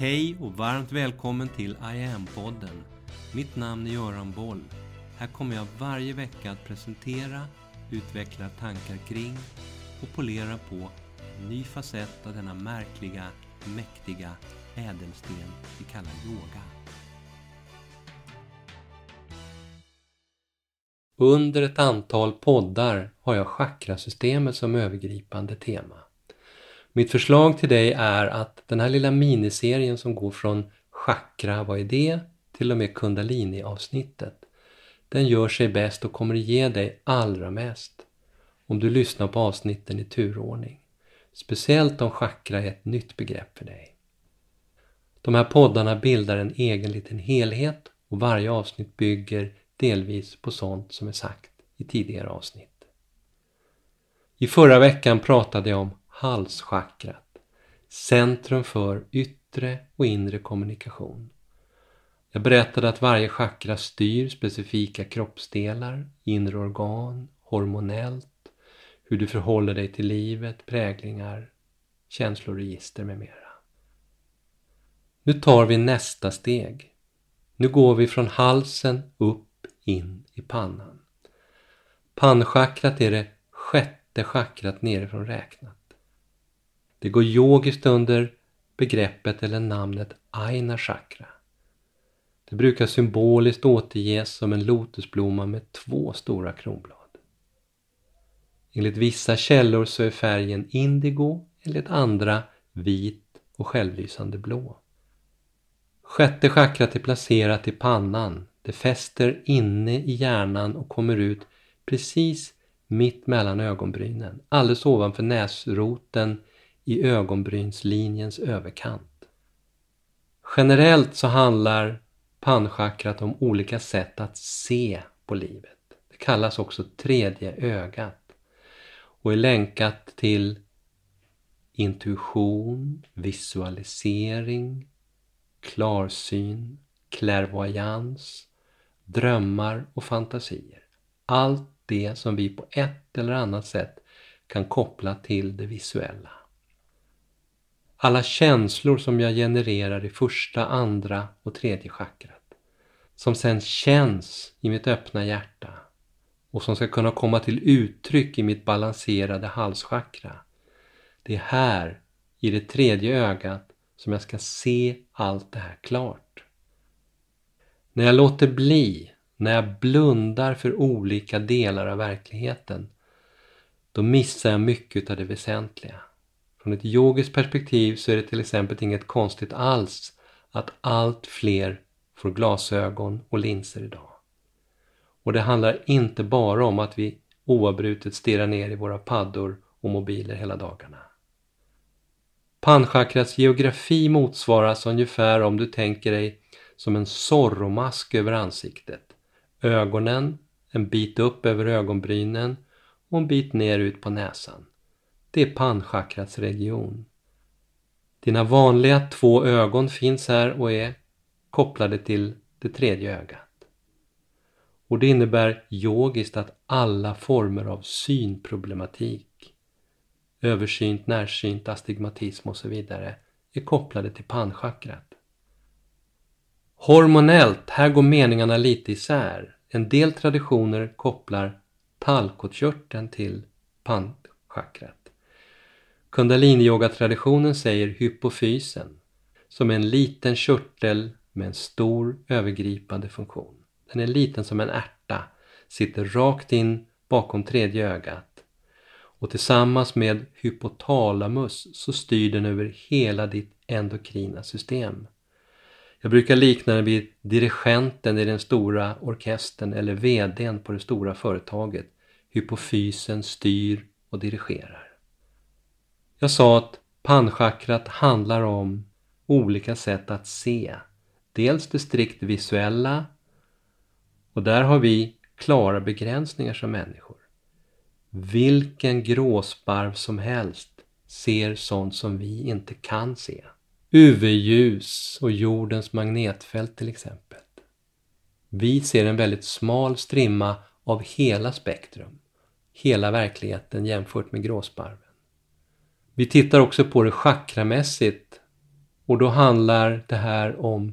Hej och varmt välkommen till I am-podden. Mitt namn är Göran Boll. Här kommer jag varje vecka att presentera, utveckla tankar kring och polera på en ny facett av denna märkliga, mäktiga ädelsten vi kallar yoga. Under ett antal poddar har jag chakrasystemet som övergripande tema. Mitt förslag till dig är att den här lilla miniserien som går från chakra, vad är det? till och med kundalini-avsnittet. Den gör sig bäst och kommer ge dig allra mest om du lyssnar på avsnitten i turordning. Speciellt om chakra är ett nytt begrepp för dig. De här poddarna bildar en egen liten helhet och varje avsnitt bygger delvis på sånt som är sagt i tidigare avsnitt. I förra veckan pratade jag om halschakrat, centrum för yttre och inre kommunikation. Jag berättade att varje chakra styr specifika kroppsdelar, inre organ, hormonellt, hur du förhåller dig till livet, präglingar, känsloregister med mera. Nu tar vi nästa steg. Nu går vi från halsen upp in i pannan. Pannchakrat är det sjätte chakrat nerifrån räknat. Det går yogiskt under begreppet eller namnet Aina chakra. Det brukar symboliskt återges som en lotusblomma med två stora kronblad. Enligt vissa källor så är färgen indigo, enligt andra vit och självlysande blå. Sjätte chakrat är placerat i pannan. Det fäster inne i hjärnan och kommer ut precis mitt mellan ögonbrynen, alldeles ovanför näsroten i ögonbrynslinjens överkant. Generellt så handlar pannchakrat om olika sätt att se på livet. Det kallas också tredje ögat och är länkat till intuition, visualisering, klarsyn, klärvoajans, drömmar och fantasier. Allt det som vi på ett eller annat sätt kan koppla till det visuella. Alla känslor som jag genererar i första, andra och tredje chakrat. Som sen känns i mitt öppna hjärta och som ska kunna komma till uttryck i mitt balanserade halschakra. Det är här, i det tredje ögat, som jag ska se allt det här klart. När jag låter bli, när jag blundar för olika delar av verkligheten, då missar jag mycket av det väsentliga. Från ett yogiskt perspektiv så är det till exempel inget konstigt alls att allt fler får glasögon och linser idag. Och det handlar inte bara om att vi oavbrutet stirrar ner i våra paddor och mobiler hela dagarna. Pannchakrats geografi motsvaras ungefär om du tänker dig som en sorromask över ansiktet. Ögonen, en bit upp över ögonbrynen och en bit ner ut på näsan. Det är pannchakrats region. Dina vanliga två ögon finns här och är kopplade till det tredje ögat. Och det innebär yogiskt att alla former av synproblematik, översynt, närsynt, astigmatism och så vidare är kopplade till pannchakrat. Hormonellt, här går meningarna lite isär. En del traditioner kopplar tallkottkörteln till pannchakrat. Kundalini-yoga-traditionen säger hypofysen som är en liten körtel med en stor övergripande funktion. Den är liten som en ärta, sitter rakt in bakom tredje ögat och tillsammans med hypotalamus så styr den över hela ditt endokrina system. Jag brukar likna den vid dirigenten i den stora orkestern eller VDn på det stora företaget. Hypofysen styr och dirigerar. Jag sa att pannchakrat handlar om olika sätt att se. Dels det strikt visuella och där har vi klara begränsningar som människor. Vilken gråsparv som helst ser sånt som vi inte kan se. UV-ljus och jordens magnetfält till exempel. Vi ser en väldigt smal strimma av hela spektrum, hela verkligheten jämfört med gråsparven. Vi tittar också på det chakramässigt Och då handlar det här om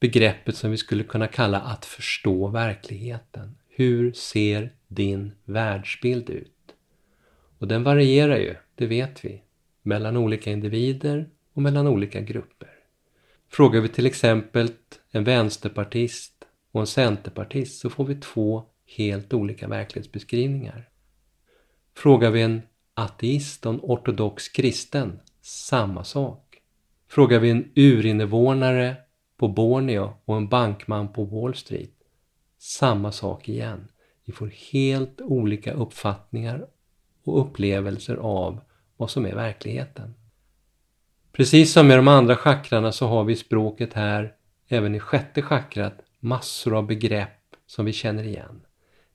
begreppet som vi skulle kunna kalla att förstå verkligheten. Hur ser din världsbild ut? Och den varierar ju, det vet vi, mellan olika individer och mellan olika grupper. Frågar vi till exempel en vänsterpartist och en centerpartist så får vi två helt olika verklighetsbeskrivningar. Frågar vi en ateist och en ortodox kristen, samma sak. Frågar vi en urinvånare på Borneo och en bankman på Wall Street, samma sak igen. Vi får helt olika uppfattningar och upplevelser av vad som är verkligheten. Precis som med de andra chakrarna så har vi i språket här, även i sjätte chakrat, massor av begrepp som vi känner igen.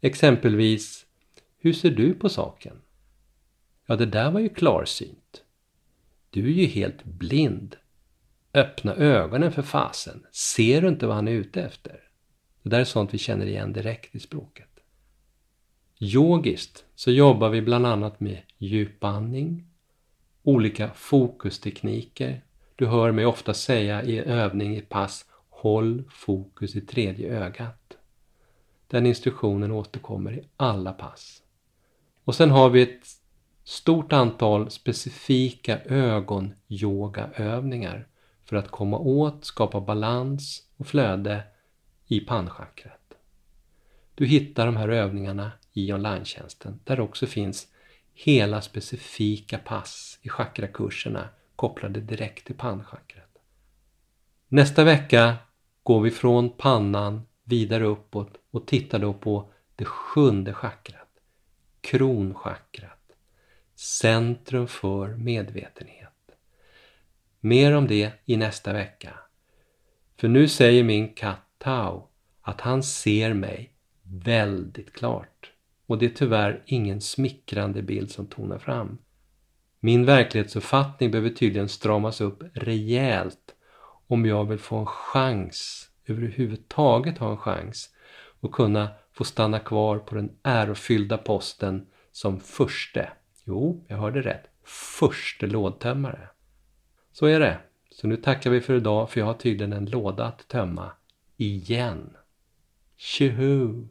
Exempelvis, hur ser du på saken? Ja, det där var ju klarsynt. Du är ju helt blind. Öppna ögonen för fasen. Ser du inte vad han är ute efter? Det där är sånt vi känner igen direkt i språket. Yogiskt så jobbar vi bland annat med djupandning, olika fokustekniker. Du hör mig ofta säga i övning i pass Håll fokus i tredje ögat. Den instruktionen återkommer i alla pass. Och sen har vi ett stort antal specifika ögonyogaövningar för att komma åt, skapa balans och flöde i pannchakrat. Du hittar de här övningarna i online där det också finns hela specifika pass i chakrakurserna kopplade direkt till pannchakrat. Nästa vecka går vi från pannan vidare uppåt och tittar då på det sjunde chakrat, kronchakrat, centrum för medvetenhet. Mer om det i nästa vecka. För nu säger min katt Tao att han ser mig väldigt klart. Och det är tyvärr ingen smickrande bild som tonar fram. Min verklighetsuppfattning behöver tydligen stramas upp rejält om jag vill få en chans, överhuvudtaget ha en chans, och kunna få stanna kvar på den ärofyllda posten som förste, jo, jag hörde rätt, förste lådtömmare. Så är det. Så nu tackar vi för idag för jag har tydligen en låda att tömma. Igen. Tjoho!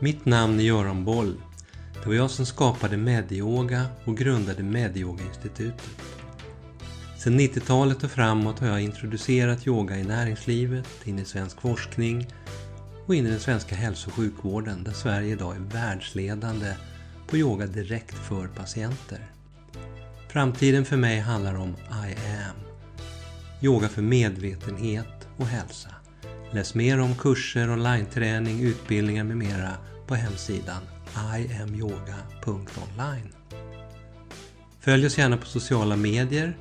Mitt namn är Göran Boll. Det var jag som skapade Medyoga och grundade Medyoga-institutet. Sedan 90-talet och framåt har jag introducerat yoga i näringslivet, in i svensk forskning och in i den svenska hälso och sjukvården där Sverige idag är världsledande på yoga direkt för patienter. Framtiden för mig handlar om I am. Yoga för medvetenhet och hälsa. Läs mer om kurser, online-träning, utbildningar med mera på hemsidan iamyoga.online. Följ oss gärna på sociala medier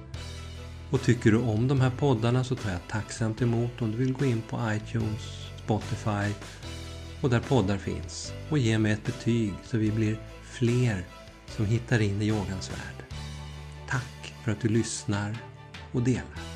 och tycker du om de här poddarna så tar jag tacksamt emot om du vill gå in på iTunes, Spotify och där poddar finns och ge mig ett betyg så vi blir fler som hittar in i yogans värld. Tack för att du lyssnar och delar.